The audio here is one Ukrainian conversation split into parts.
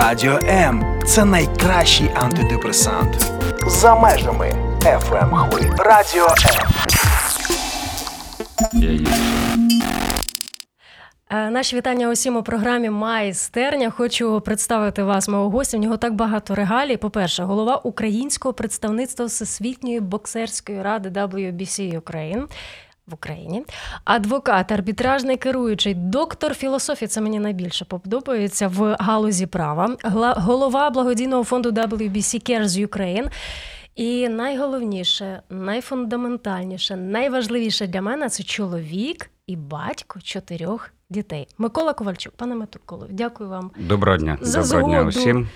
Радіо М це найкращий антидепресант. За межами fm хвилі. Радіо М. Е, Наші вітання усім у програмі Майстерня. Хочу представити вас, мого гостя. В нього так багато регалій. По-перше, голова українського представництва Всесвітньої боксерської ради WBC Ukraine в Україні, адвокат, арбітражний керуючий, доктор філософії. Це мені найбільше подобається в галузі права, голова благодійного фонду WBC Cares Ukraine. І найголовніше, найфундаментальніше, найважливіше для мене це чоловік і батько чотирьох дітей. Микола Ковальчук, пане Миколо, дякую вам Доброго дня. За Доброго дня усім.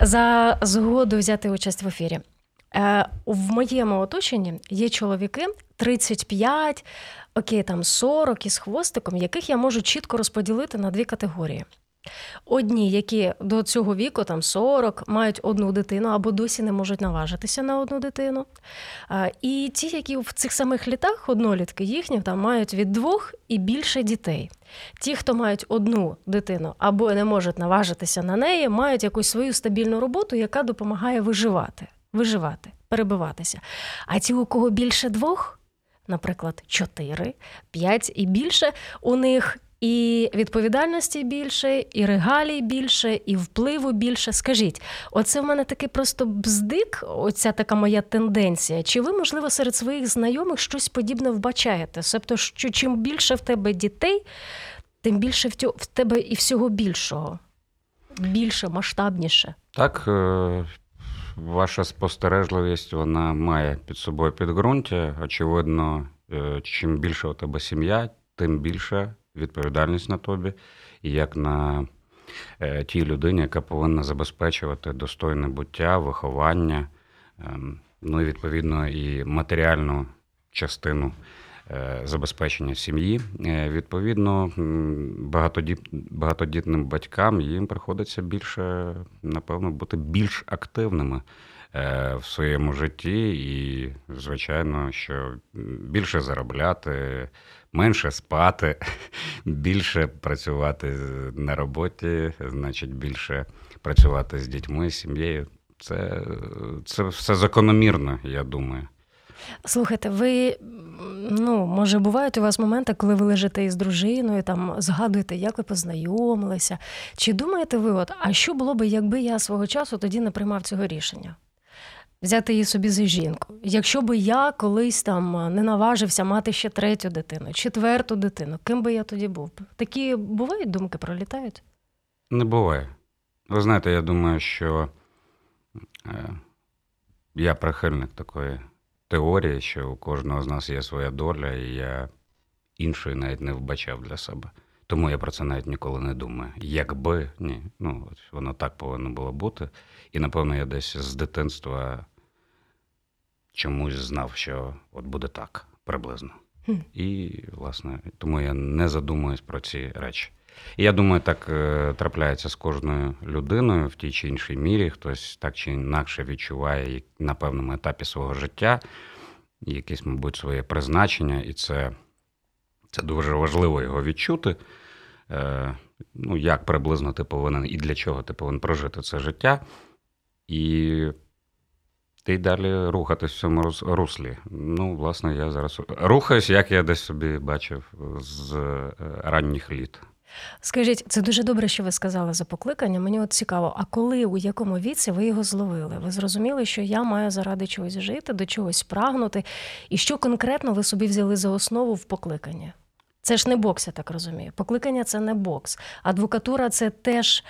за згоду взяти участь в ефірі. Е, в моєму оточенні є чоловіки 35, окей, там 40 із хвостиком, яких я можу чітко розподілити на дві категорії. Одні, які до цього віку, там 40, мають одну дитину або досі не можуть наважитися на одну дитину. Е, І ті, які в цих самих літах, однолітки їхні, там мають від двох і більше дітей. Ті, хто мають одну дитину або не можуть наважитися на неї, мають якусь свою стабільну роботу, яка допомагає виживати, виживати, перебиватися. А ті, у кого більше двох, наприклад, чотири, п'ять і більше, у них і відповідальності більше, і регалій більше, і впливу більше. Скажіть, оце в мене такий просто бздик, оця така моя тенденція. Чи ви, можливо, серед своїх знайомих щось подібне вбачаєте? Тобто, що чим більше в тебе дітей, тим більше в тебе і всього більшого. Більше, масштабніше. Так, е, ваша спостережливість вона має під собою підґрунтя. Очевидно, е, чим більше у тебе сім'я, тим більше відповідальність на тобі, і як на е, тій людині, яка повинна забезпечувати достойне буття, виховання, ем, ну і відповідно і матеріальну частину забезпечення сім'ї. Е, Відповідно, багатодітним батькам їм приходиться більше, напевно, бути більш активними е, в своєму житті, і, звичайно, що більше заробляти, менше спати, більше працювати на роботі, значить, більше працювати з дітьми, сім'єю. Це, це все закономірно, я думаю. Слухайте, ви ну, може, бувають у вас моменти, коли ви лежите із дружиною, там згадуєте, як ви познайомилися. Чи думаєте ви, от, а що було би, якби я свого часу тоді не приймав цього рішення? Взяти її собі за жінку. Якщо би я колись там не наважився мати ще третю дитину, четверту дитину, ким би я тоді був? Такі бувають думки пролітають? Не буває. Ви знаєте, я думаю, що е, я прихильник такої теорії, що у кожного з нас є своя доля, і я іншої навіть не вбачав для себе. Тому я про це навіть ніколи не думаю. Якби ні, ну от воно так повинно було бути. І напевно я десь з дитинства чомусь знав, що от буде так приблизно. І, власне, тому я не задумуюсь про ці речі. І я думаю, так е, трапляється з кожною людиною в тій чи іншій мірі. Хтось так чи інакше відчуває на певному етапі свого життя якесь, мабуть, своє призначення, і це, це дуже важливо його відчути. Е, ну, як приблизно ти повинен і для чого ти повинен прожити це життя. І ти й далі рухатись в цьому руслі. Ну, власне, я зараз рухаюсь, як я десь собі бачив з е, ранніх літ. Скажіть, це дуже добре, що ви сказали за покликання. Мені от цікаво, а коли у якому віці ви його зловили? Ви зрозуміли, що я маю заради чогось жити, до чогось прагнути, і що конкретно ви собі взяли за основу в покликанні? Це ж не бокс, я так розумію. Покликання це не бокс. Адвокатура це теж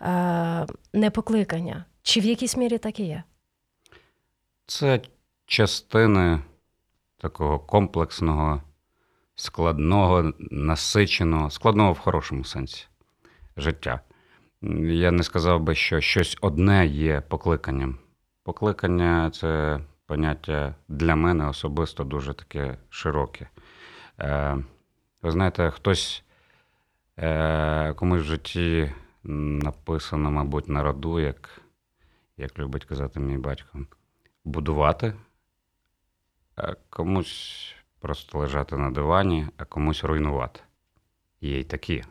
е, не покликання. Чи в якійсь мірі так і є? Це частини такого комплексного, складного, насиченого, складного в хорошому сенсі життя. Я не сказав би, що щось одне є покликанням. Покликання це поняття для мене особисто дуже таке широке. Е, ви знаєте, хтось е, комусь в житті написано, мабуть, на роду, як, як любить казати мій батько, будувати, а комусь просто лежати на дивані, а комусь руйнувати. Є й такі.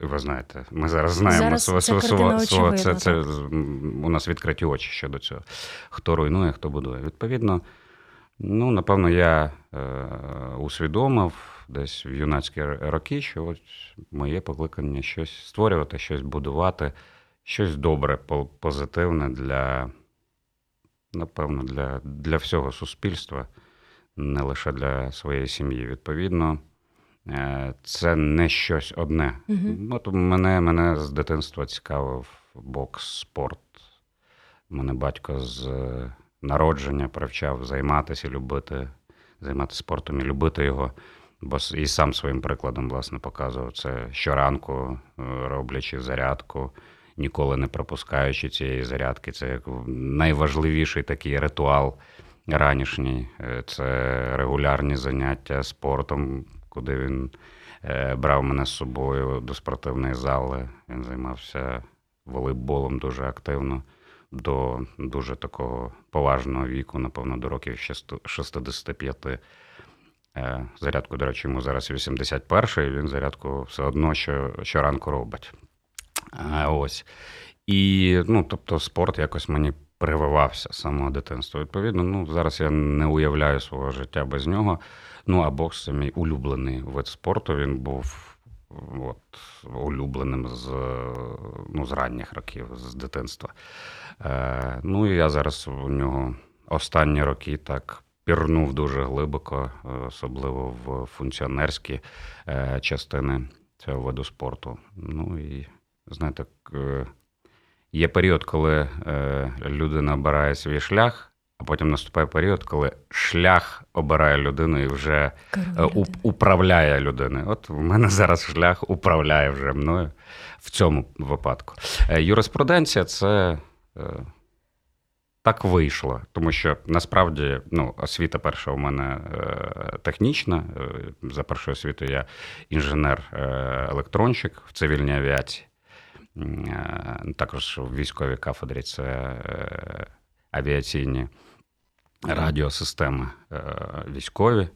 ви знаєте, ми зараз знаємо Зараз сво- це сво- картина сво- сво- очевидна, це, це у нас відкриті очі щодо цього. Хто руйнує, хто будує. Відповідно, ну, напевно, я е, усвідомив десь в юнацькі роки, що ось моє покликання щось створювати, щось будувати, щось добре, позитивне для, напевно, для, для всього суспільства, не лише для своєї сім'ї. Відповідно, е, це не щось одне. Мгм. От мене, мене з дитинства цікавив бокс, спорт. Мене батько з е, народження привчав займатися, любити, займатися спортом і любити його. Бо і сам своїм прикладом, власне, показував це щоранку, е, роблячи зарядку, ніколи не пропускаючи цієї зарядки. Це як найважливіший такий ритуал ранішній. Е, Це регулярні заняття спортом, куди він е, брав мене з собою до спортивної зали. Він займався волейболом дуже активно до дуже такого поважного віку, напевно, до років 65. Е, Зарядку, до речі, йому зараз 81 і він зарядку все одно що, щоранку робить. Ось. І, ну, тобто, спорт якось мені прививався з самого дитинства. Відповідно, ну, зараз я не уявляю свого життя без нього. Ну, а бокс це мій улюблений вид спорту. Він був от, улюбленим з, ну, з ранніх років, з дитинства. Е, ну, і я зараз у нього останні роки так пірнув дуже глибоко, е, особливо в функціонерські е, частини цього виду спорту. Ну і знаєте, є період, коли е, людина обирає свій шлях, а потім наступає період, коли шлях обирає людину і вже е, у- управляє людиною. От в мене зараз шлях управляє вже мною в цьому випадку. Е, Юриспруденція це. е, Так вийшло, тому що насправді ну, освіта перша у мене е, технічна. Е, за першою освітою я інженер-електронщик в цивільній авіації. Е, Також в військовій кафедрі це е, авіаційні радіосистеми е, військові.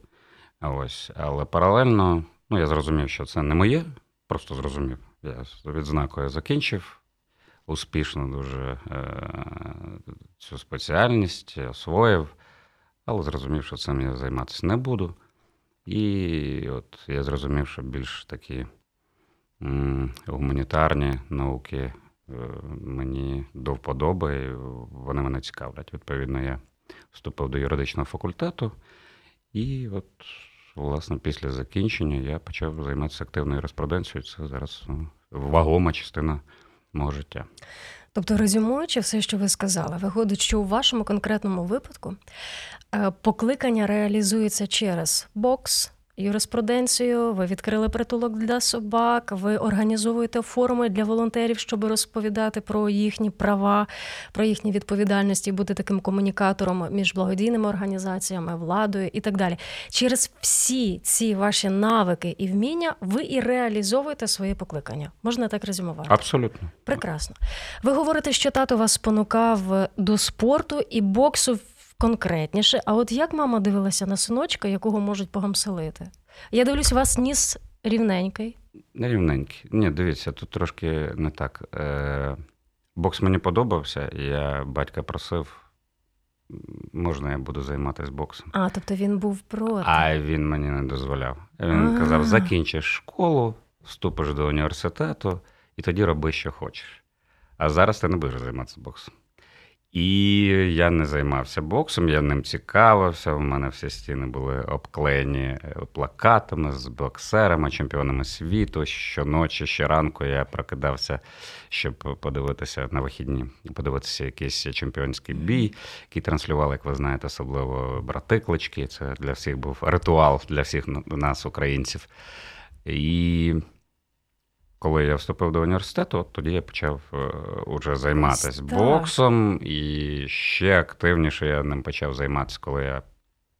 Ось. Але паралельно ну, я зрозумів, що це не моє, просто зрозумів. Я відзнакою закінчив успішно дуже цю спеціальність, освоїв, але зрозумів, що цим я займатися не буду. І от я зрозумів, що більш такі гуманітарні науки е, мені до вподоби, вони мене цікавлять. Відповідно, я вступив до юридичного факультету, і от, власне, після закінчення я почав займатися активною юриспруденцією. Це зараз ну, вагома частина мого життя. Тобто, резюмуючи все, що ви сказали, виходить, що у вашому конкретному випадку е, покликання реалізується через бокс, юриспруденцію, ви відкрили притулок для собак, ви організовуєте форуми для волонтерів, щоб розповідати про їхні права, про їхні відповідальності, бути таким комунікатором між благодійними організаціями, владою і так далі. Через всі ці ваші навики і вміння ви і реалізовуєте своє покликання. Можна так резюмувати? Абсолютно. Прекрасно. Ви говорите, що тато вас спонукав до спорту і боксу конкретніше. А от як мама дивилася на синочка, якого можуть погамселити? Я дивлюсь, у вас ніс рівненький. Нерівненький. Ні, дивіться, тут трошки не так. Е, бокс мені подобався, я батька просив, можна я буду займатися боксом. А, тобто він був проти. А він мені не дозволяв. Він А. казав: закінчиш школу, вступиш до університету, і тоді роби, що хочеш. А зараз ти не будеш займатися боксом. І я не займався боксом, я ним цікавився. У мене всі стіни були обклеєні е, плакатами з боксерами, чемпіонами світу. Щоночі, щоранку я прокидався, щоб подивитися на вихідні, подивитися якийсь чемпіонський бій, який транслювали, як ви знаєте, особливо брати клички. Це для всіх був ритуал для всіх нас, українців. І коли я вступив до університету, от тоді я почав е, уже займатися боксом, і ще активніше я ним почав займатися, коли я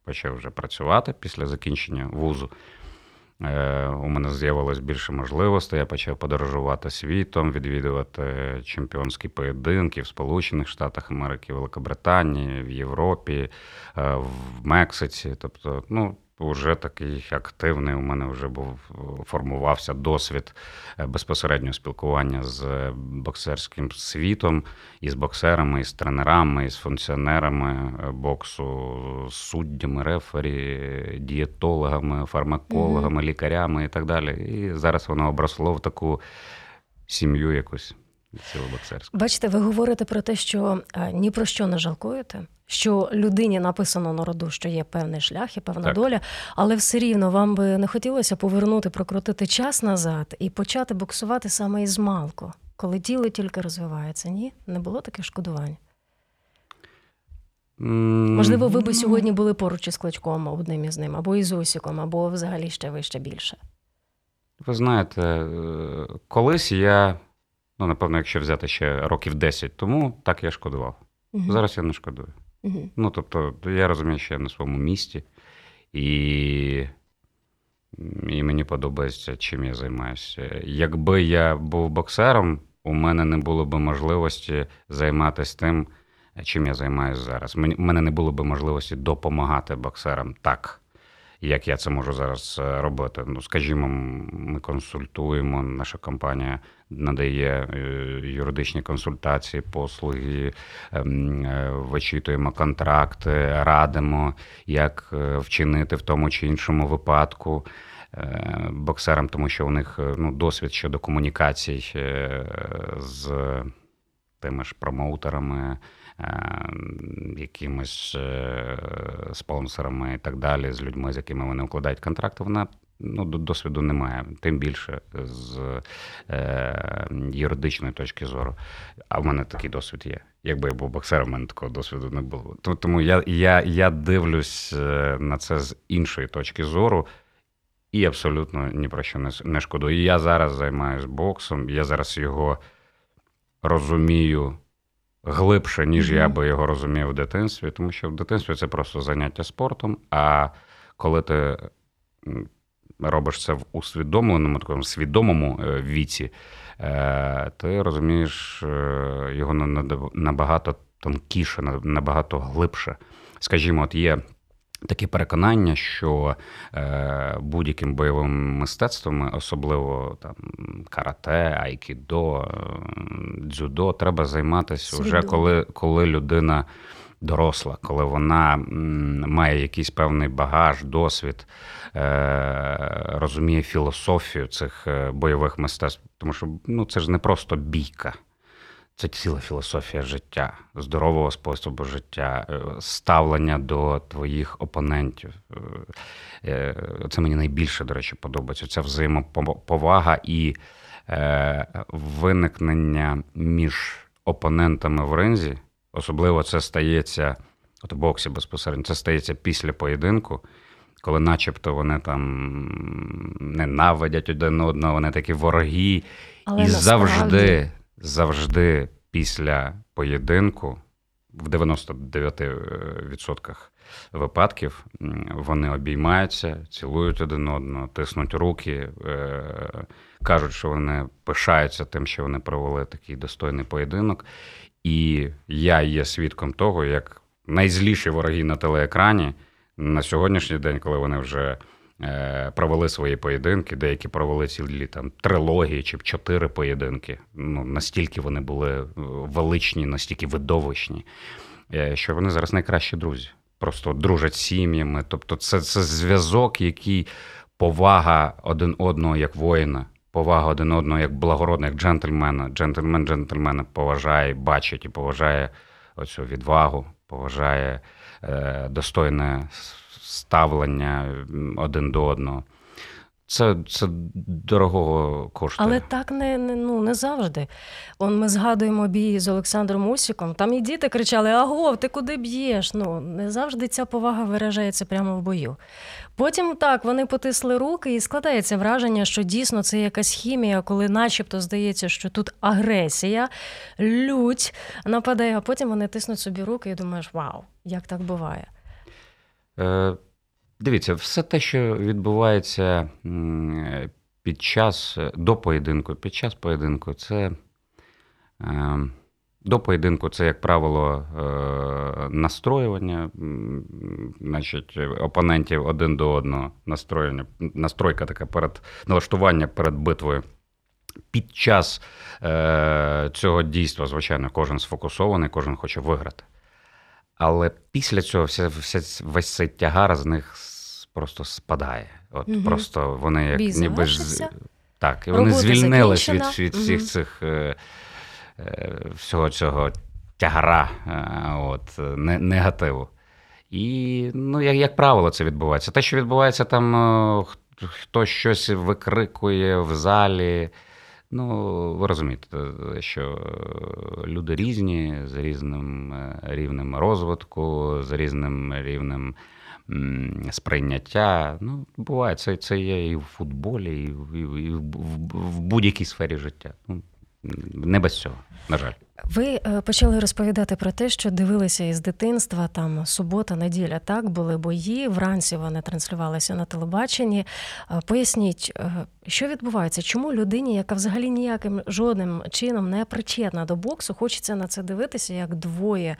почав вже працювати після закінчення вузу. Е, у мене з'явилось більше можливостей. Я почав подорожувати світом, відвідувати чемпіонські поєдинки в Сполучених Штатах Америки, Великобританії, в Європі, е, в Мексиці. Тобто, ну, вже такий активний. У мене вже був формувався досвід е, безпосереднього спілкування з боксерським світом, із боксерами, із тренерами, із функціонерами е, боксу, з суддями, рефері, дієтологами, фармакологами, лікарями і так далі. І зараз воно обросло в таку сім'ю якусь. Бачите, ви говорите про те, що е, ні про що не жалкуєте, що людині написано на роду, що є певний шлях і певна так. доля, але все рівно вам би не хотілося повернути, прокрутити час назад і почати боксувати саме із малку, коли тіло тільки розвивається. Ні, не було таких шкодувань. Можливо, ви б сьогодні були поруч із кличком одним із ним, або із Осіком, або взагалі ще вище більше. Ви знаєте, е, колись я Ну, напевно, якщо взяти ще років 10 тому, так я шкодував. Угу. Зараз я не шкодую. Угу. Ну, тобто, я розумію, що я на своєму місці, і і мені подобається, чим я займаюся. Якби я був боксером, у мене не було б можливості займатися тим, чим я займаюся зараз. У мене не було б можливості допомагати боксерам так як я це можу зараз е, робити. Ну, скажімо, ми консультуємо, наша компанія надає е, юридичні консультації, послуги, ем, е, вичитуємо контракти, радимо, як вчинити в тому чи іншому випадку. Боксерам, тому що у них ну, досвід щодо комунікацій з тими ж промоутерами, Ем, якимось е, спонсорами і так далі, з людьми, з якими вони укладають контракти, вона ну, досвіду немає, тим більше з е, юридичної точки зору. А в мене такий досвід є. Якби я був боксером, в мене такого досвіду не було. Тому я, я, я дивлюсь е, на це з іншої точки зору. І абсолютно ні про що не шкодую. Я зараз займаюся боксом, я зараз його розумію глибше, ніж mm-hmm. я би його розумів в дитинстві, тому що в дитинстві це просто заняття спортом. А коли ти робиш це в усвідомленому, такому свідомому е, віці, е, ти розумієш е, його набагато тонкіше, набагато глибше. Скажімо, от є Таке переконання, що е, будь-яким бойовим мистецтвом, особливо там карате, айкідо, е, дзюдо, треба займатися вже коли коли людина доросла, коли вона має якийсь певний багаж, досвід, е, розуміє філософію цих е, бойових мистецтв. Тому що ну, це ж не просто бійка. Це ціла філософія життя, здорового способу життя, е, ставлення до твоїх опонентів. Е, е, це мені найбільше, до речі, подобається. Ця взаємоповага і виникнення між опонентами в ринзі. Особливо це стається от в боксі безпосередньо. Це стається після поєдинку, коли, начебто, вони там ненавидять один одного, вони такі вороги. Але і насправді... завжди завжди після поєдинку, в 99% випадків, вони обіймаються, цілують один одного, тиснуть руки, е, кажуть, що вони пишаються тим, що вони провели такий достойний поєдинок. І я є свідком того, як найзліші вороги на телеекрані на сьогоднішній день, коли вони вже. Е, провели свої поєдинки, деякі провели цілі там трилогії чи чотири поєдинки. Ну настільки вони були е, величні, настільки видовищні, е, що вони зараз найкращі друзі. Просто дружать сім'ями. Тобто, це, це зв'язок, який повага один одного як воїна. Повага один одного як благородного, як джентльмена. Джентльмен джентльмена поважає, бачить і поважає оцю відвагу, поважає е, достойне ставлення один до одного. Це це дорогого коштує. Але так не не, ну, не завжди. Он Ми згадуємо бій з Олександром Усіком. Там і діти кричали: Агов, ти куди б'єш? Ну, Не завжди ця повага виражається прямо в бою. Потім так вони потисли руки, і складається враження, що дійсно це якась хімія, коли начебто здається, що тут агресія, лють нападає, а потім вони тиснуть собі руки і думаєш, вау, як так буває. Е, Дивіться, все те, що відбувається під час до поєдинку, під час поєдинку, це е, До поєдинку це, як правило, е, настроювання, значить, опонентів один до одного, настроєння, настройка така перед налаштування перед битвою. Під час цього дійства, звичайно, кожен сфокусований, кожен хоче виграти. Але після цього вся, вся, весь цей тягар з них просто спадає. От угу. Просто вони як Бій ніби ж, так, і вони звільнились від, від всіх угу. цих е, е, всього цього тягара, е, от, негативу. І, ну, як, як правило, це відбувається. Те, що відбувається там, хтось щось викрикує в залі. Ну, ви розумієте, що люди різні, з різним е, рівнем розвитку, з різним рівнем сприйняття. Ну, буває, це це є і в футболі, і в, і в, в будь-якій сфері життя. Ну, Не без цього, на жаль. Ви е, почали розповідати про те, що дивилися із дитинства, там субота, неділя, так були бої. Вранці вони транслювалися на телебаченні. Е, поясніть, е, що відбувається? Чому людині, яка взагалі ніяким жодним чином не причетна до боксу, хочеться на це дивитися, як двоє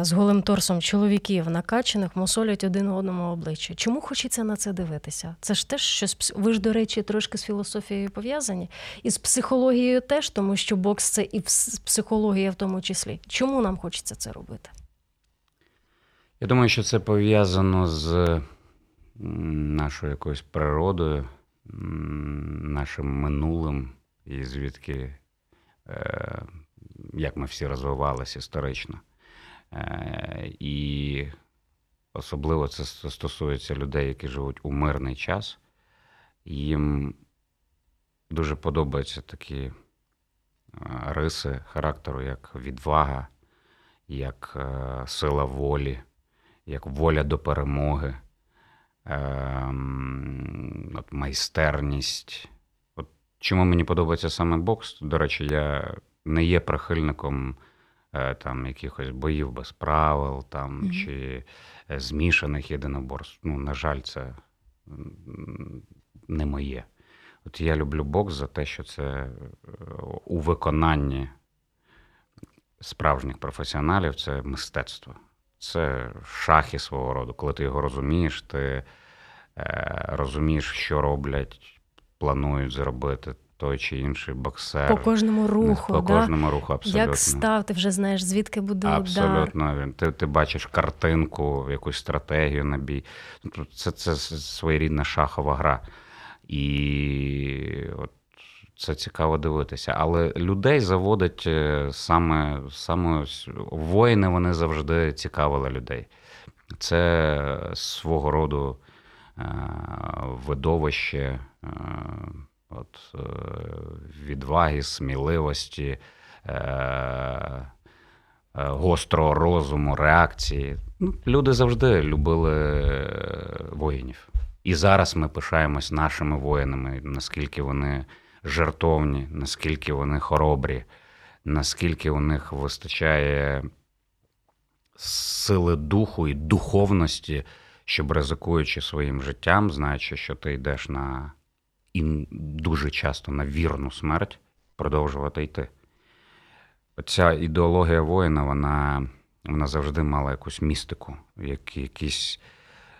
з голим торсом чоловіків накачаних мусолять один одному обличчя? Чому хочеться на це дивитися? Це ж теж щось ви ж, до речі, трошки з філософією пов'язані, і з психологією теж, тому що бокс це і психологія в тому числі. Чому нам хочеться це робити? Я думаю, що це пов'язано з нашою якоюсь природою, нашим минулим, і звідки, е, як ми всі розвивалися історично. Е, і особливо це стосується людей, які живуть у мирний час. Їм дуже подобаються такі риси характеру, як відвага, як е, сила волі, як воля до перемоги, ем, от майстерність. От Чому мені подобається саме бокс? До речі, я не є прихильником е, там якихось боїв без правил там, mm-hmm. чи е, змішаних єдиноборств. Ну, на жаль, це не моє. От я люблю бокс за те, що це е, у виконанні справжніх професіоналів це мистецтво. Це шахи свого роду. Коли ти його розумієш, ти е, розумієш, що роблять, планують зробити той чи інший боксер. По кожному руху. По да? кожному руху, абсолютно. Як став, ти вже знаєш, звідки буде удар. Абсолютно. Ти ти бачиш картинку, якусь стратегію на бій. Це, Це своєрідна шахова гра. І от це цікаво дивитися. Але людей заводить е, саме саме воїни, вони завжди цікавили людей. Це свого роду е, видовище е, от, відваги, сміливості, гострого розуму, реакції. Ну, люди завжди любили воїнів. І зараз ми пишаємось нашими воїнами, наскільки вони жертовні, наскільки вони хоробрі, наскільки у них вистачає сили духу і духовності, щоб ризикуючи своїм життям, знаючи, що ти йдеш на і дуже часто на вірну смерть, продовжувати йти. Ця ідеологія воїна, вона вона завжди мала якусь містику, якісь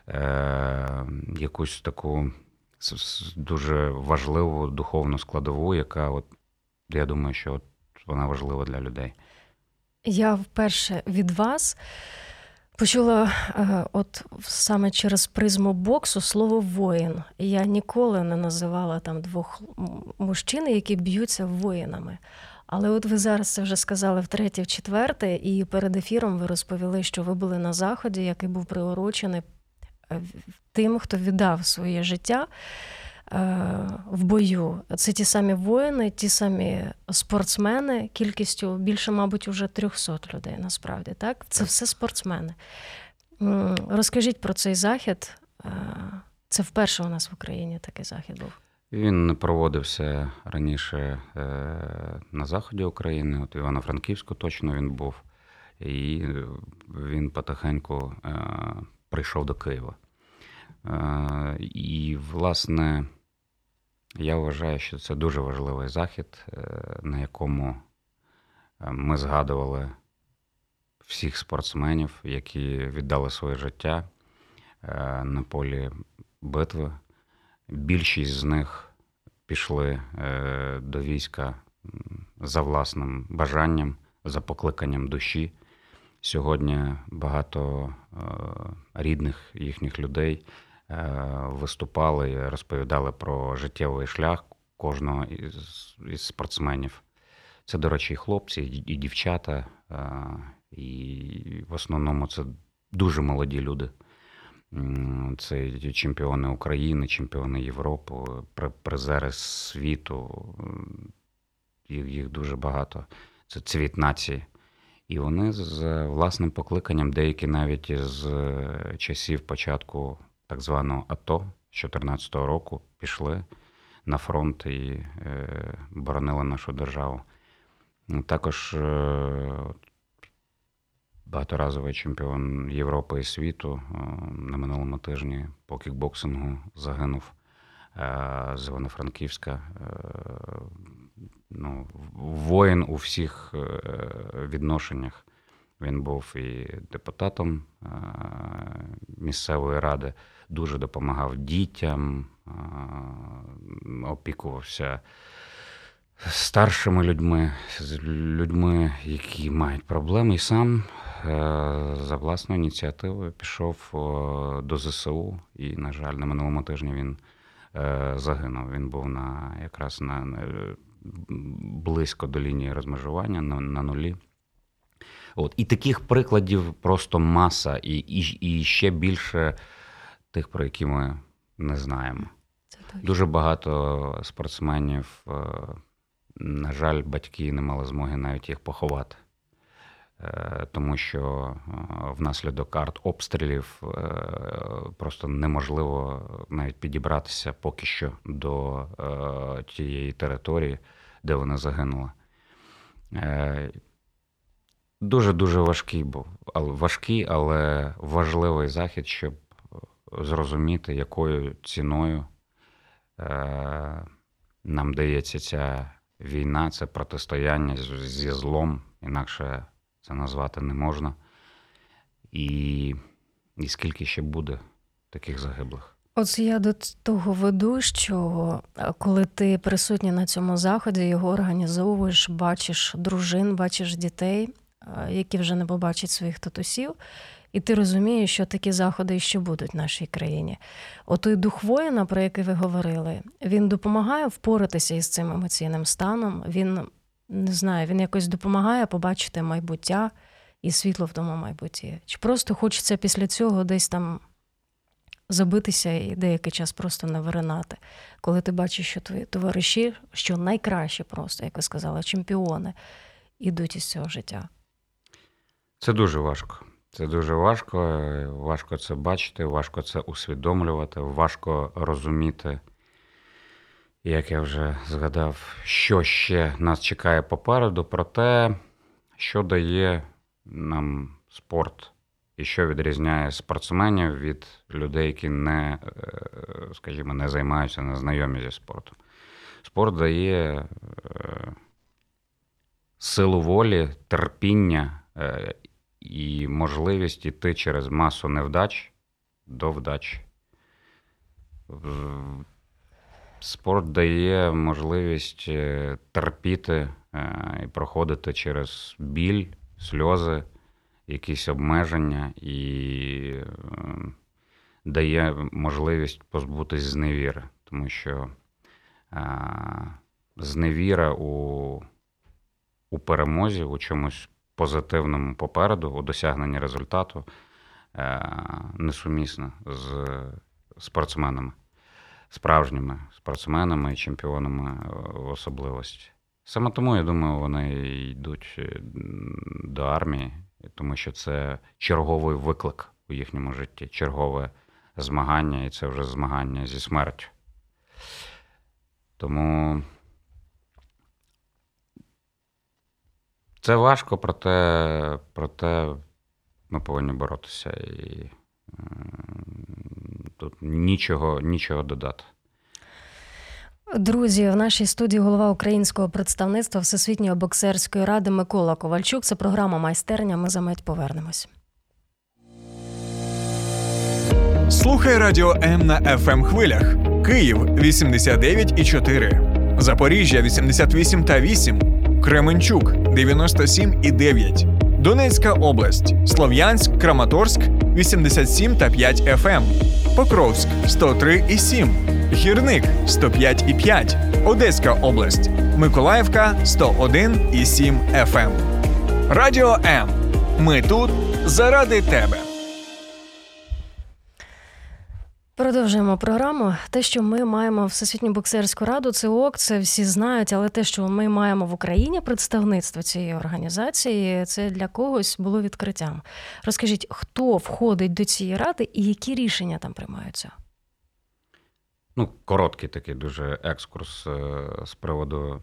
е, якусь таку дуже важливу духовну складову, яка, от, я думаю, що от вона важлива для людей. Я вперше від вас почула, е, от саме через призму боксу слово воїн. Я ніколи не називала там двох мужчин, які б'ються воїнами. Але от ви зараз це вже сказали втретє, в четверте, і перед ефіром ви розповіли, що ви були на заході, який був приурочений тим, хто віддав своє життя е, в бою. Це ті самі воїни, ті самі спортсмени, кількістю більше, мабуть, уже 300 людей насправді. Так? Це все спортсмени. Розкажіть про цей захід. Е, це вперше у нас в Україні такий захід був. Він проводився раніше е, на заході України, от Івано-Франківську точно він був, і він потихеньку прийшов до Києва. Е, і, власне, я вважаю, що це дуже важливий захід, е, на якому Ми згадували всіх спортсменів, які віддали своє життя на полі битви. Більшість з них пішли до війська за власним бажанням, за покликанням душі. Сьогодні багато рідних їхніх людей виступали розповідали про життєвий шлях кожного із, із спортсменів. Це, до речі, і хлопці, і дівчата, і в основному це дуже молоді люди. Це чемпіони України, чемпіони Європи, призери світу. Їх дуже багато. Це цвіт нації. І вони з власним покликанням, деякі навіть з часів початку так званого АТО 2014 року пішли на фронт і е, боронили нашу державу. Також е, багаторазовий чемпіон Європи і світу е, на минулому тижні по кікбоксингу загинув з Івано-Франківська. Ну, Воїн у всіх відношеннях. Він був і депутатом місцевої ради, дуже допомагав дітям, опікувався старшими людьми, з людьми, які мають проблеми, і сам е, за власною ініціативою пішов до ЗСУ. І, на жаль, на минулому тижні він е, загинув. Він був на якраз на близько до лінії розмежування на, на нулі. От. І таких прикладів просто маса, і, і, і ще більше тих, про які ми не знаємо. Це Дуже багато спортсменів, е, на жаль, батьки не мали змоги навіть їх поховати. Е, тому що е, внаслідок арт обстрілів просто неможливо навіть підібратися поки що до тієї території, де вони загинули. Дуже дуже важкий був, важкий, але важливий захід, щоб зрозуміти, якою ціною е, нам дається ця війна, це протистояння зі злом, інакше це назвати не можна. І, І скільки ще буде таких загиблих. От я до того веду, що е, коли ти присутній на цьому заході, його організовуєш, бачиш дружин, бачиш дітей, е, які вже не побачать своїх татусів. І ти розумієш, що такі заходи ще будуть в нашій країні. Отой дух воїна, про який ви говорили, він допомагає впоратися із цим емоційним станом. Він не знаю, він якось допомагає побачити майбуття і світло в тому майбутті. Чи просто хочеться після цього десь там забитися і деякий час просто не виринати, коли ти бачиш, що твої товариші, що найкраще просто, як ви сказали, чемпіони, ідуть із цього життя. Це дуже важко. Це дуже важко. Важко це бачити, важко це усвідомлювати, важко розуміти, як я вже згадав, що ще нас чекає попереду, про те, що дає нам спорт і що відрізняє спортсменів від людей, які не, е, скажімо, не займаються, не знайомі зі спортом. Спорт дає е, силу волі, терпіння е, і можливість йти через масу невдач до вдач. Спорт дає можливість терпіти і проходити через біль, сльози, якісь обмеження і е, дає можливість позбутись зневіри, тому що зневіра у у перемозі, у чомусь позитивному попереду у досягненні результату е, несумісно з спортсменами, справжніми спортсменами і чемпіонами особливості. Саме тому, я думаю, вони йдуть е, до армії, тому що це черговий виклик у їхньому житті, чергове змагання, і це вже змагання зі смертю. Тому Це важко, проте, проте ми повинні боротися і тут нічого, нічого додати. Друзі, в нашій студії голова українського представництва Всесвітньої боксерської ради Микола Ковальчук. Це програма майстерня. Ми за мить повернемось. Слухай радіо М на fm ем хвилях. Київ 89,4. Запоріжжя 88 та 8. Кременчук 97 і 9. Донецька область, Слов'янськ, Краматорськ 87 та 5 FM, ем. Покровськ 103 і 7, Гірник 105,5, Одеська область, Миколаївка 101 і 7 FM. Ем. Радіо М. Ми тут заради тебе. Продовжуємо програму. Те, що ми маємо Всесвітню боксерську раду, це ок, це всі знають, але те, що ми маємо в Україні представництво цієї організації, це для когось було відкриттям. Розкажіть, хто входить до цієї ради і які рішення там приймаються? Ну, короткий такий дуже екскурс е, з приводу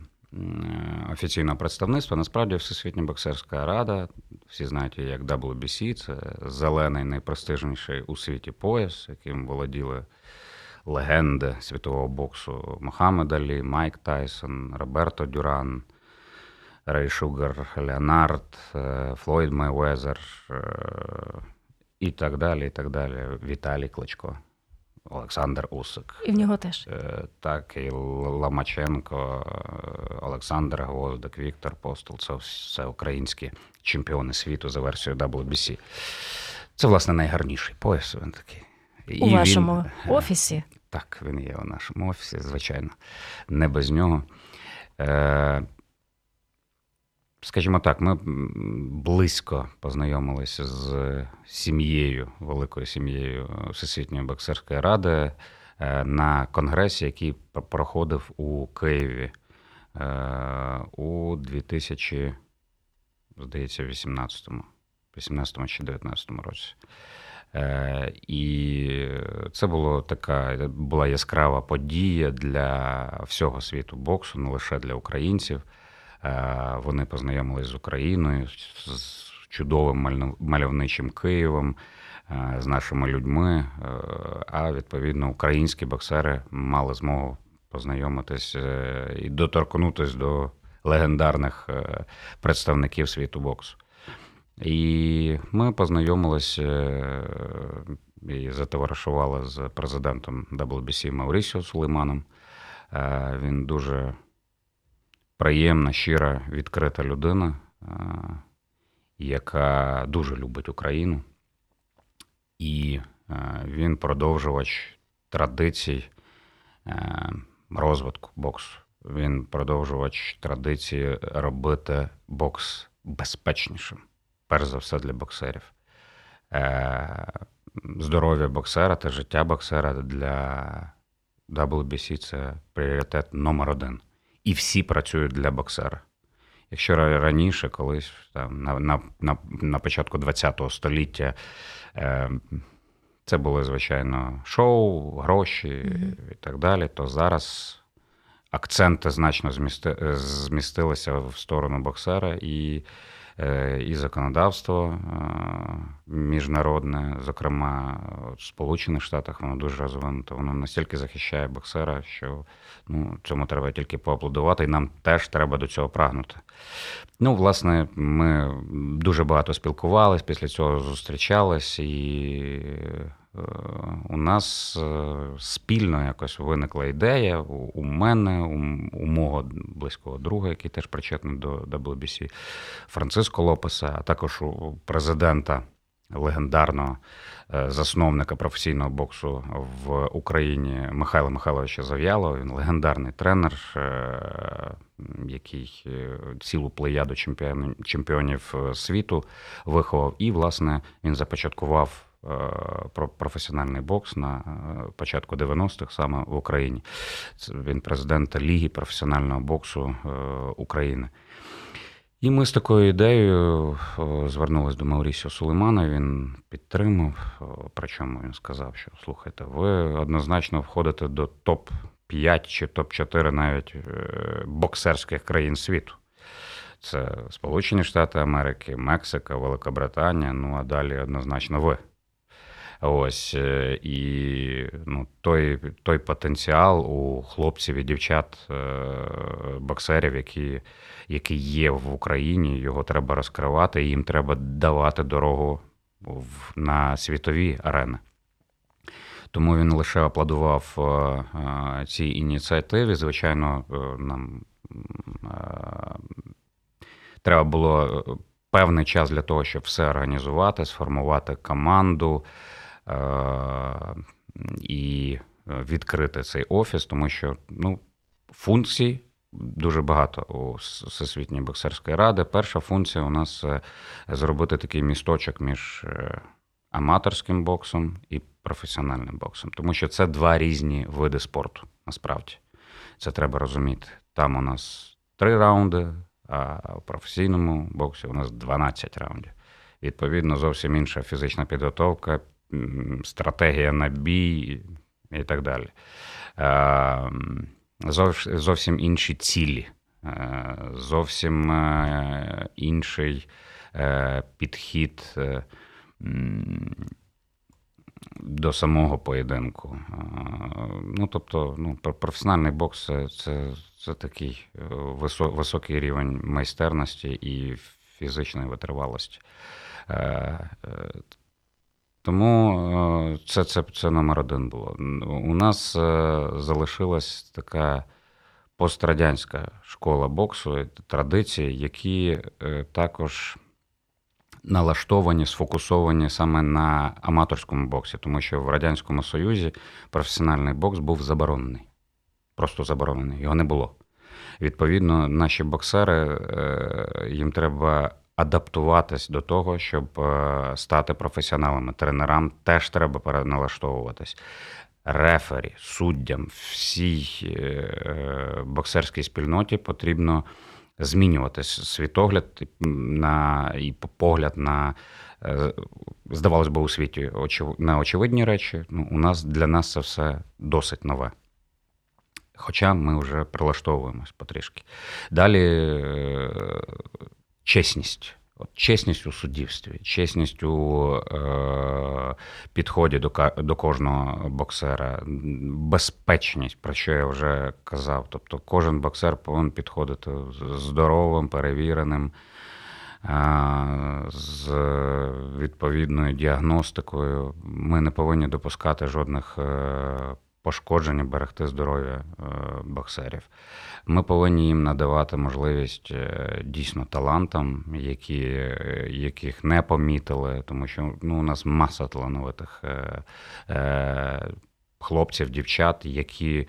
офіційного представництва. Насправді, Всесвітня боксерська рада, всі знають як WBC, це зелений найпрестижніший у світі пояс, яким володіли легенди світового боксу Мохаммед Алі, Майк Тайсон, Роберто Дюран. Рей Шугар Леонард, е, Флойд Майвезер е, і так далі. і так далі. Віталій Кличко. Олександр Усик. І в нього теж. Е, так, і Ломаченко, е, Олександр Гвоздик, Віктор Постол це все українські чемпіони світу за версією WBC. Це, власне, найгарніший пояс. Він такий. У і вашому він, офісі? Так, він є у нашому офісі, звичайно. Не без нього. Е, Скажімо так, ми близько познайомилися з сім'єю, великою сім'єю Всесвітньої боксерської ради е, на конгресі, який проходив у Києві е, у 2000, здається, 18-му, 18 чи 19 році. Е, і це була така була яскрава подія для всього світу боксу, не лише для українців. Е, вони познайомились з Україною, з чудовим мальовничим Києвом, е, з нашими людьми. Е, а відповідно, українські боксери мали змогу познайомитись і доторкнутися до легендарних представників світу боксу. І ми познайомилися і затоваришували з президентом WBC Маурісіо Сулейманом. Він дуже приємна, щира, відкрита людина, е, яка дуже любить Україну. І е, він продовжувач традицій е, розвитку боксу. Він продовжувач традиції робити бокс безпечнішим, перш за все для боксерів. Здоров'я боксера та життя боксера для WBC це пріоритет номер один і всі працюють для боксера. Якщо раніше, колись там, на на, на, на початку ХХ століття е, це були, звичайно, шоу, гроші mm-hmm. і так далі, то зараз акценти значно змісти, змістилися в сторону боксера і Е, і законодавство е, міжнародне, зокрема в Сполучених Штатах, воно дуже розвинуто. Воно настільки захищає боксера, що ну, цьому треба тільки поаплодувати, і нам теж треба до цього прагнути. Ну, власне, ми дуже багато спілкувалися, після цього зустрічались і Е, у нас е, спільно якось виникла ідея у мене, у мого близького друга, який теж причетний до WBC, Франциско Лопеса, а також у президента легендарного е, засновника професійного боксу в Україні Михайла Михайловича Зав'ялова. Він легендарний тренер, який цілу плеяду чемпіонів світу виховав. І, власне, він започаткував. Е, професіональний бокс на е, початку 90-х саме в Україні. Він президент Ліги професіонального боксу е, України. І ми з такою ідеєю звернулися до Маурісіо Сулеймана. Він підтримав. Причому він сказав, що слухайте, ви однозначно входите до топ-5 чи топ-4 навіть боксерських країн світу. Це Сполучені Штати Америки, Мексика, Великобританія. Ну а далі однозначно ви. Ось е, і ну, той той потенціал у хлопців і дівчат е, боксерів, які які є в Україні, його треба розкривати, і їм треба давати дорогу на світові арени. Тому він лише аплодував е, цій ініціативі. Звичайно, нам треба було певний час для того, щоб все організувати, сформувати команду. Е, і відкрити цей офіс, тому що ну, функцій дуже багато у Всесвітньої боксерської ради. Перша функція у нас е, зробити такий місточок між е, аматорським боксом і професіональним боксом, тому що це два різні види спорту. Насправді це треба розуміти. Там у нас три раунди, а у професійному боксі у нас 12 раундів. Відповідно, зовсім інша фізична підготовка, стратегія на бій і так далі. Зовсім інші цілі, е, зовсім е, інший е, підхід до самого поєдинку. Ну, тобто, ну, професіональний бокс це, це такий високий рівень майстерності і фізичної витривалості. Тому е, це це, це номер один було. У нас е, залишилась така пострадянська школа боксу, традиції, які е, також налаштовані, сфокусовані саме на аматорському боксі, тому що в Радянському Союзі професіональний бокс був заборонений. Просто заборонений, його не було. Відповідно, наші боксери їм треба адаптуватись до того, щоб е, стати професіоналами. Тренерам теж треба переналаштовуватись. Рефері, суддям, всій е, боксерській спільноті потрібно змінюватись світогляд на і погляд на, е, здавалось би, у світі на очевидні речі. Ну, У нас для нас це все досить нове. Хоча ми вже прилаштовуємось потрішки. Далі чесність. От Чесність у суддівстві, чесність у е, підході до до кожного боксера, безпечність, про що я вже казав. Тобто кожен боксер повинен підходити здоровим, перевіреним, е, з відповідною діагностикою. Ми не повинні допускати жодних е, пошкоджень, берегти здоров'я е, боксерів. Ми повинні їм надавати можливість е, дійсно талантам, які, яких не помітили, тому що ну, у нас маса талановитих е, хлопців, дівчат, які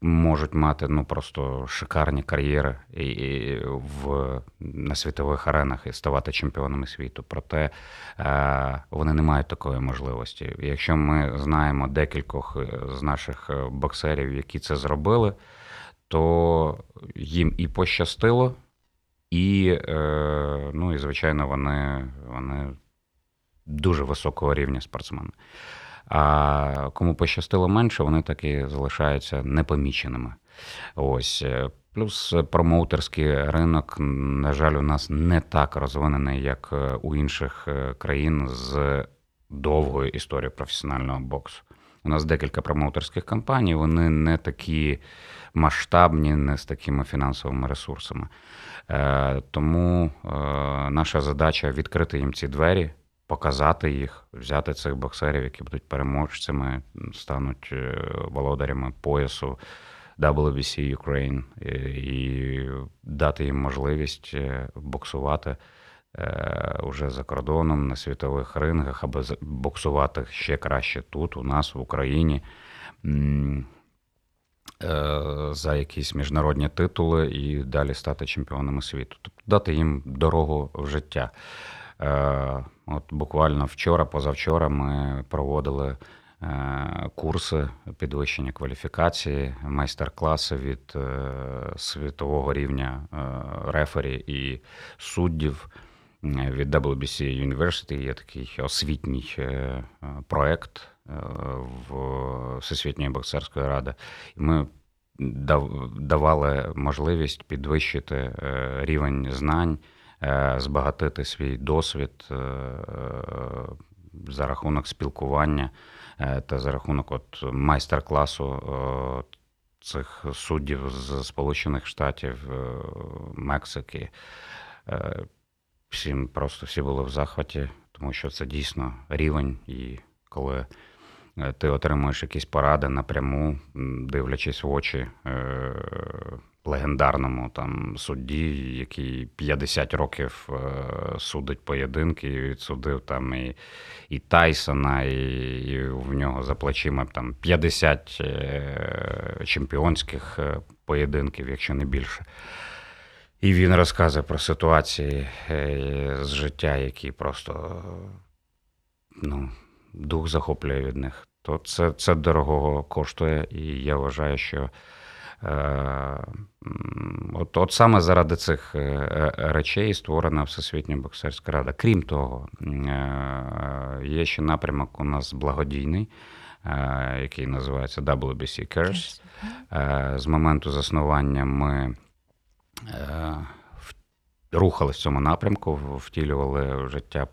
можуть мати ну просто шикарні кар'єри і, і в, на світових аренах і ставати чемпіонами світу. Проте е, вони не мають такої можливості. Якщо ми знаємо декількох з наших боксерів, які це зробили то їм і пощастило, і, е, ну, і звичайно, вони, вони дуже високого рівня спортсмени. А кому пощастило менше, вони таки залишаються непоміченими. Ось. Е, плюс промоутерський ринок, на жаль, у нас не так розвинений, як е, у інших країн з довгою історією професіонального боксу. У нас декілька промоутерських компаній, вони не такі масштабні, не з такими фінансовими ресурсами. Е, тому е, наша задача відкрити їм ці двері, показати їх, взяти цих боксерів, які будуть переможцями, стануть е, володарями поясу. WBC Ukraine і дати їм можливість боксувати уже за кордоном на світових рингах, аби боксувати ще краще тут, у нас в Україні. Е, за якісь міжнародні титули і далі стати чемпіонами світу, тобто дати їм дорогу в життя. Е, от буквально вчора, позавчора, ми проводили е, курси підвищення кваліфікації, майстер-класи від світового рівня рефері і суддів. Від WBC University є такий освітній проект в Всесвітньої боксерської ради. Ми давали можливість підвищити е, рівень знань, е, збагатити свій досвід, е, за рахунок спілкування е, та за рахунок от майстер-класу е, цих суддів з Сполучених Штатів, е, Мексики. Е, Всім просто всі були в захваті, тому що це дійсно рівень, і коли е, ти отримуєш якісь поради напряму, дивлячись в очі е, легендарному там судді, який 50 років е, судить поєдинки, і відсудив там і, і Тайсона, і, і в нього за плечима там 50 е, чемпіонських е, поєдинків, якщо не більше. І він розказує про ситуації з життя, які просто ну, дух захоплює від них. То це, це дорого коштує, і я вважаю, що от, от саме заради цих е, е, речей створена Всесвітня боксерська рада. Крім того, е, є ще напрямок у нас благодійний, е, який називається WBC Cares. Е, З моменту заснування ми е, в- рухались в цьому напрямку, втілювали в життя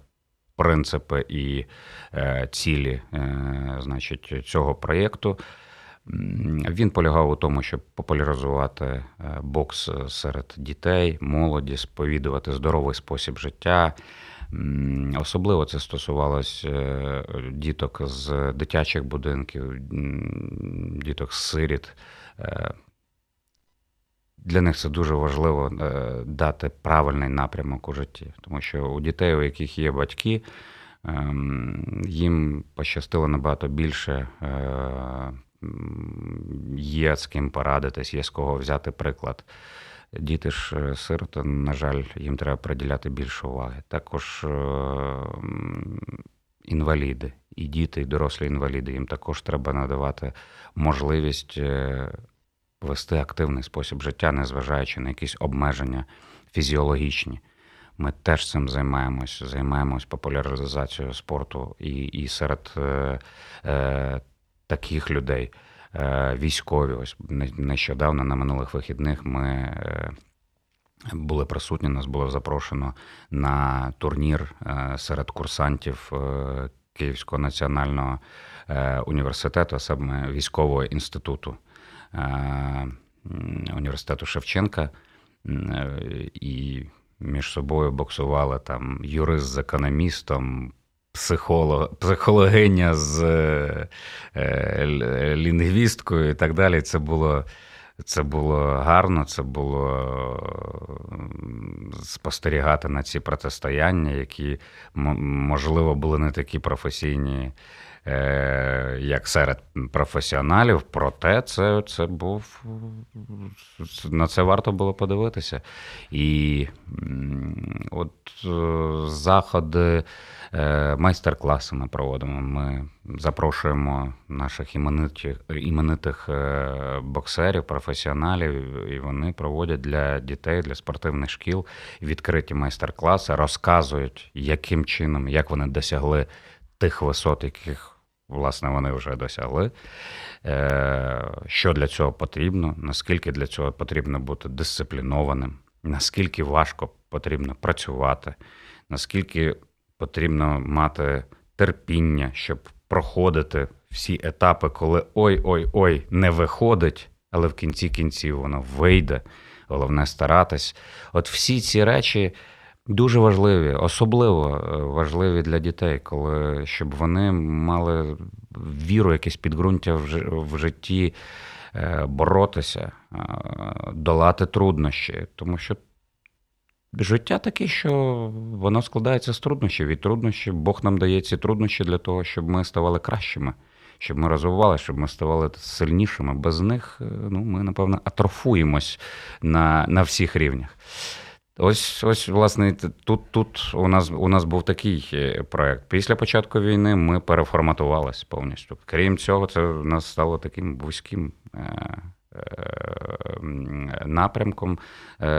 принципи і е, цілі е, значить, цього проєкту. Він полягав у тому, щоб популяризувати е, бокс серед дітей, молоді, сповідувати здоровий спосіб життя. Особливо це стосувалось е, діток з дитячих будинків, діток з сиріт. Е, Для них це дуже важливо е, дати правильний напрямок у житті, тому що у дітей, у яких є батьки, ем, їм пощастило набагато більше, е, є з ким порадитись, є з кого взяти приклад. Діти ж е, сироти, на жаль, їм треба приділяти більше уваги. Також е, інваліди, і діти, і дорослі інваліди, їм також треба надавати можливість е, вести активний спосіб життя, незважаючи на якісь обмеження фізіологічні. Ми теж цим займаємось, займаємось популяризацією спорту і, і серед е, таких людей. Е, військові, ось не- нещодавно на минулих вихідних ми е, були присутні, нас було запрошено на турнір е, серед курсантів Київського національного університету, а саме військового інституту університету Шевченка. І між собою боксували там юрист з економістом, психолог, психологиня з е, е, лінгвісткою і так далі. Це було. Це було гарно, це було спостерігати на ці протистояння, які, можливо, були не такі професійні, е, як серед професіоналів, проте це, це був на це варто було подивитися. І от е, заходи, е, майстер-класи ми проводимо. Ми запрошуємо наших іменитих, іменитих боксерів, професіоналів, і вони проводять для дітей, для спортивних шкіл відкриті майстер-класи, розказують, яким чином, як вони досягли тих висот, яких власне вони вже досягли. Е, Що для цього потрібно, наскільки для цього потрібно бути дисциплінованим, наскільки важко потрібно працювати, наскільки потрібно мати терпіння, щоб проходити всі етапи, коли ой-ой-ой не виходить, але в кінці кінців воно вийде. Головне старатись. От всі ці речі дуже важливі, особливо е, важливі для дітей, коли щоб вони мали віру, якесь підґрунтя в житті, е, боротися, е, долати труднощі. Тому що життя таке, що воно складається з труднощів. І труднощі, Бог нам дає ці труднощі для того, щоб ми ставали кращими, щоб ми розвивалися, щоб ми ставали сильнішими. Без них ну, ми, напевно, атрофуємось на, на всіх рівнях. Ось, ось, власне, тут, тут у нас у нас був такий е, проект. Після початку війни ми переформатувалися повністю. Крім цього, це в нас стало таким вузьким е, е, напрямком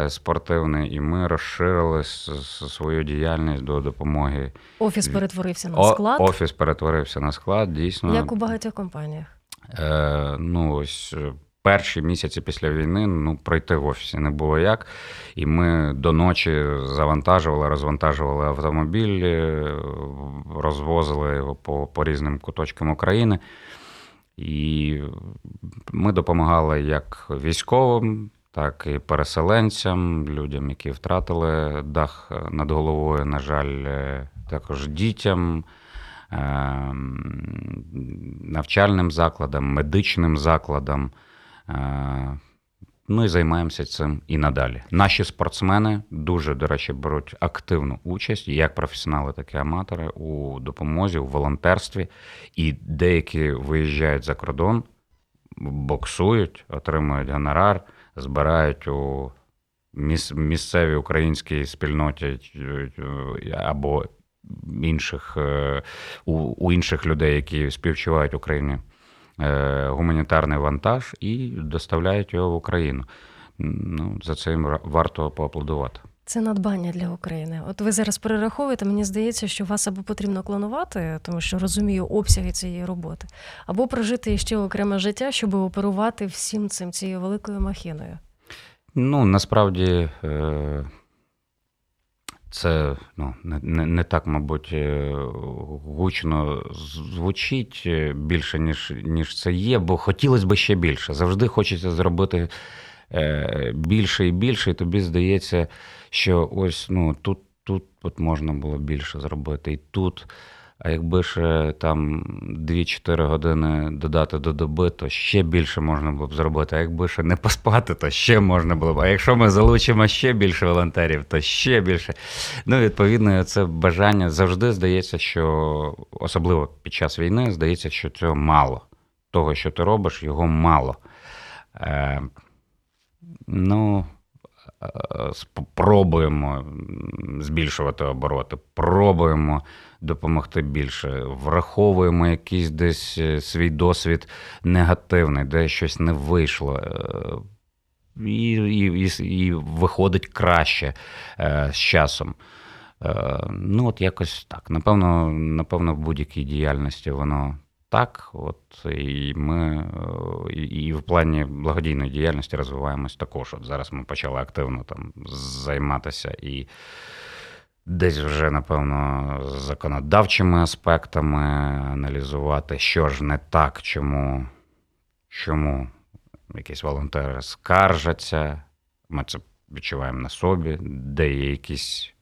спортивним, і ми розширили свою діяльність до допомоги. Офіс перетворився на О- склад, Офіс перетворився на склад, дійсно. як у багатьох компаніях. Е, ну, ось перші місяці після війни ну, пройти в офісі не було як. І ми до ночі завантажували, розвантажували автомобіль, розвозили його по, по різним куточкам України. І ми допомагали як військовим, так і переселенцям, людям, які втратили дах над головою, на жаль, також дітям, ем, навчальним закладам, медичним закладам. Е, ну займаємося цим і надалі. Наші спортсмени дуже, до речі, беруть активну участь, як професіонали, так і аматори у допомозі, у волонтерстві. І деякі виїжджають за кордон, боксують, отримують гонорар, збирають у місцевій українській спільноті або інших е, у, у інших людей, які співчувають Україні. Е, гуманітарний вантаж і доставляють його в Україну. Ну, За це їм варто поаплодувати. Це надбання для України. От ви зараз перераховуєте, мені здається, що вас або потрібно клонувати, тому що розумію обсяги цієї роботи, або прожити ще окреме життя, щоб оперувати всім цим цією великою махіною. Ну насправді е, це ну, не не так, мабуть, е, гучно звучить е, більше, ніж ніж це є, бо хотілося б ще більше. Завжди хочеться зробити е, більше і більше, і тобі здається, що ось ну, тут, тут от можна було більше зробити, і тут. А якби ще там 2-4 години додати до доби, то ще більше можна було б зробити. А якби ще не поспати, то ще можна було б. А якщо ми залучимо ще більше волонтерів, то ще більше. Ну, відповідно, це бажання завжди здається, що особливо під час війни здається, що цього мало. Того, що ти робиш, його мало. Е, Ну. Е, спробуємо збільшувати обороти, пробуємо допомогти більше, враховуємо якийсь десь е, свій досвід негативний, де щось не вийшло. Е, і і, і, виходить краще з часом. Ну, от якось так. Напевно, напевно, в будь-якій діяльності воно так, от і ми і, і в плані благодійної діяльності розвиваємось також. От зараз ми почали активно там займатися і десь вже, напевно, законодавчими аспектами аналізувати, що ж не так, чому, чому якісь волонтери скаржаться. Ми це відчуваємо на собі, де є якісь.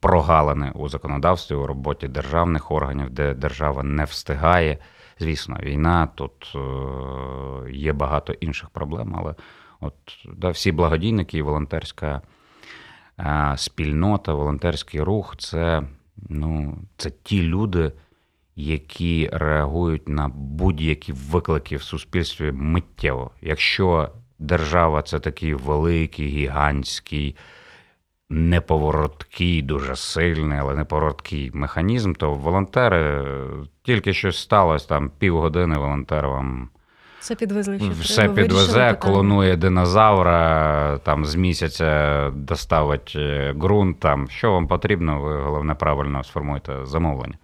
Прогалини у законодавстві у роботі державних органів, де держава не встигає Звісно, війна, тут е, є багато інших проблем, але от да, всі благодійники і волонтерська спільнота, волонтерський рух це, ну, це ті люди, які реагують на будь-які виклики в суспільстві миттєво. Якщо держава це такий великий, гігантський неповороткий, дуже сильний, але неповороткий механізм, то волонтери тільки щось сталося, там півгодини волонтер вам. Все підвезли, що все підвезе, клонує динозавра, там з місяця доставить е, ґрунт. Там що вам потрібно, ви головне правильно сформуєте замовлення.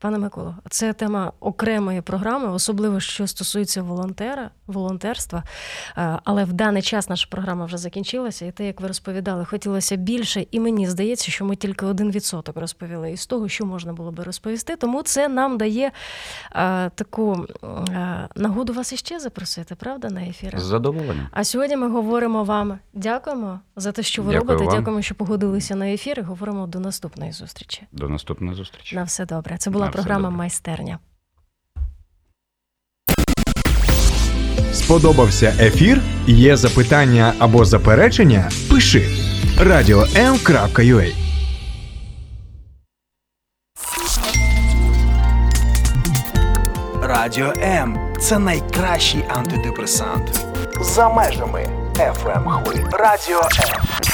Пане Миколо, це тема окремої програми, особливо що стосується волонтера, волонтерства. Е, але в даний час наша програма вже закінчилася, і те, як ви розповідали, хотілося більше, і мені здається, що ми тільки один відсоток розповіли із того, що можна було би розповісти. Тому це нам дає а, е, таку а, е, нагоду вас іще запросити, правда, на ефір? З задоволенням. А сьогодні ми говоримо вам. Дякуємо за те, що ви Дякую робите. Вам. Дякуємо, що погодилися на ефір. і Говоримо до наступної зустрічі. До наступної зустрічі. На все добре. Це була програма Майстерня. Сподобався ефір? Є запитання або заперечення? Пиши radio.m.ua Радіо М це найкращий антидепресант. За межами FM ем хвиль. Радіо М.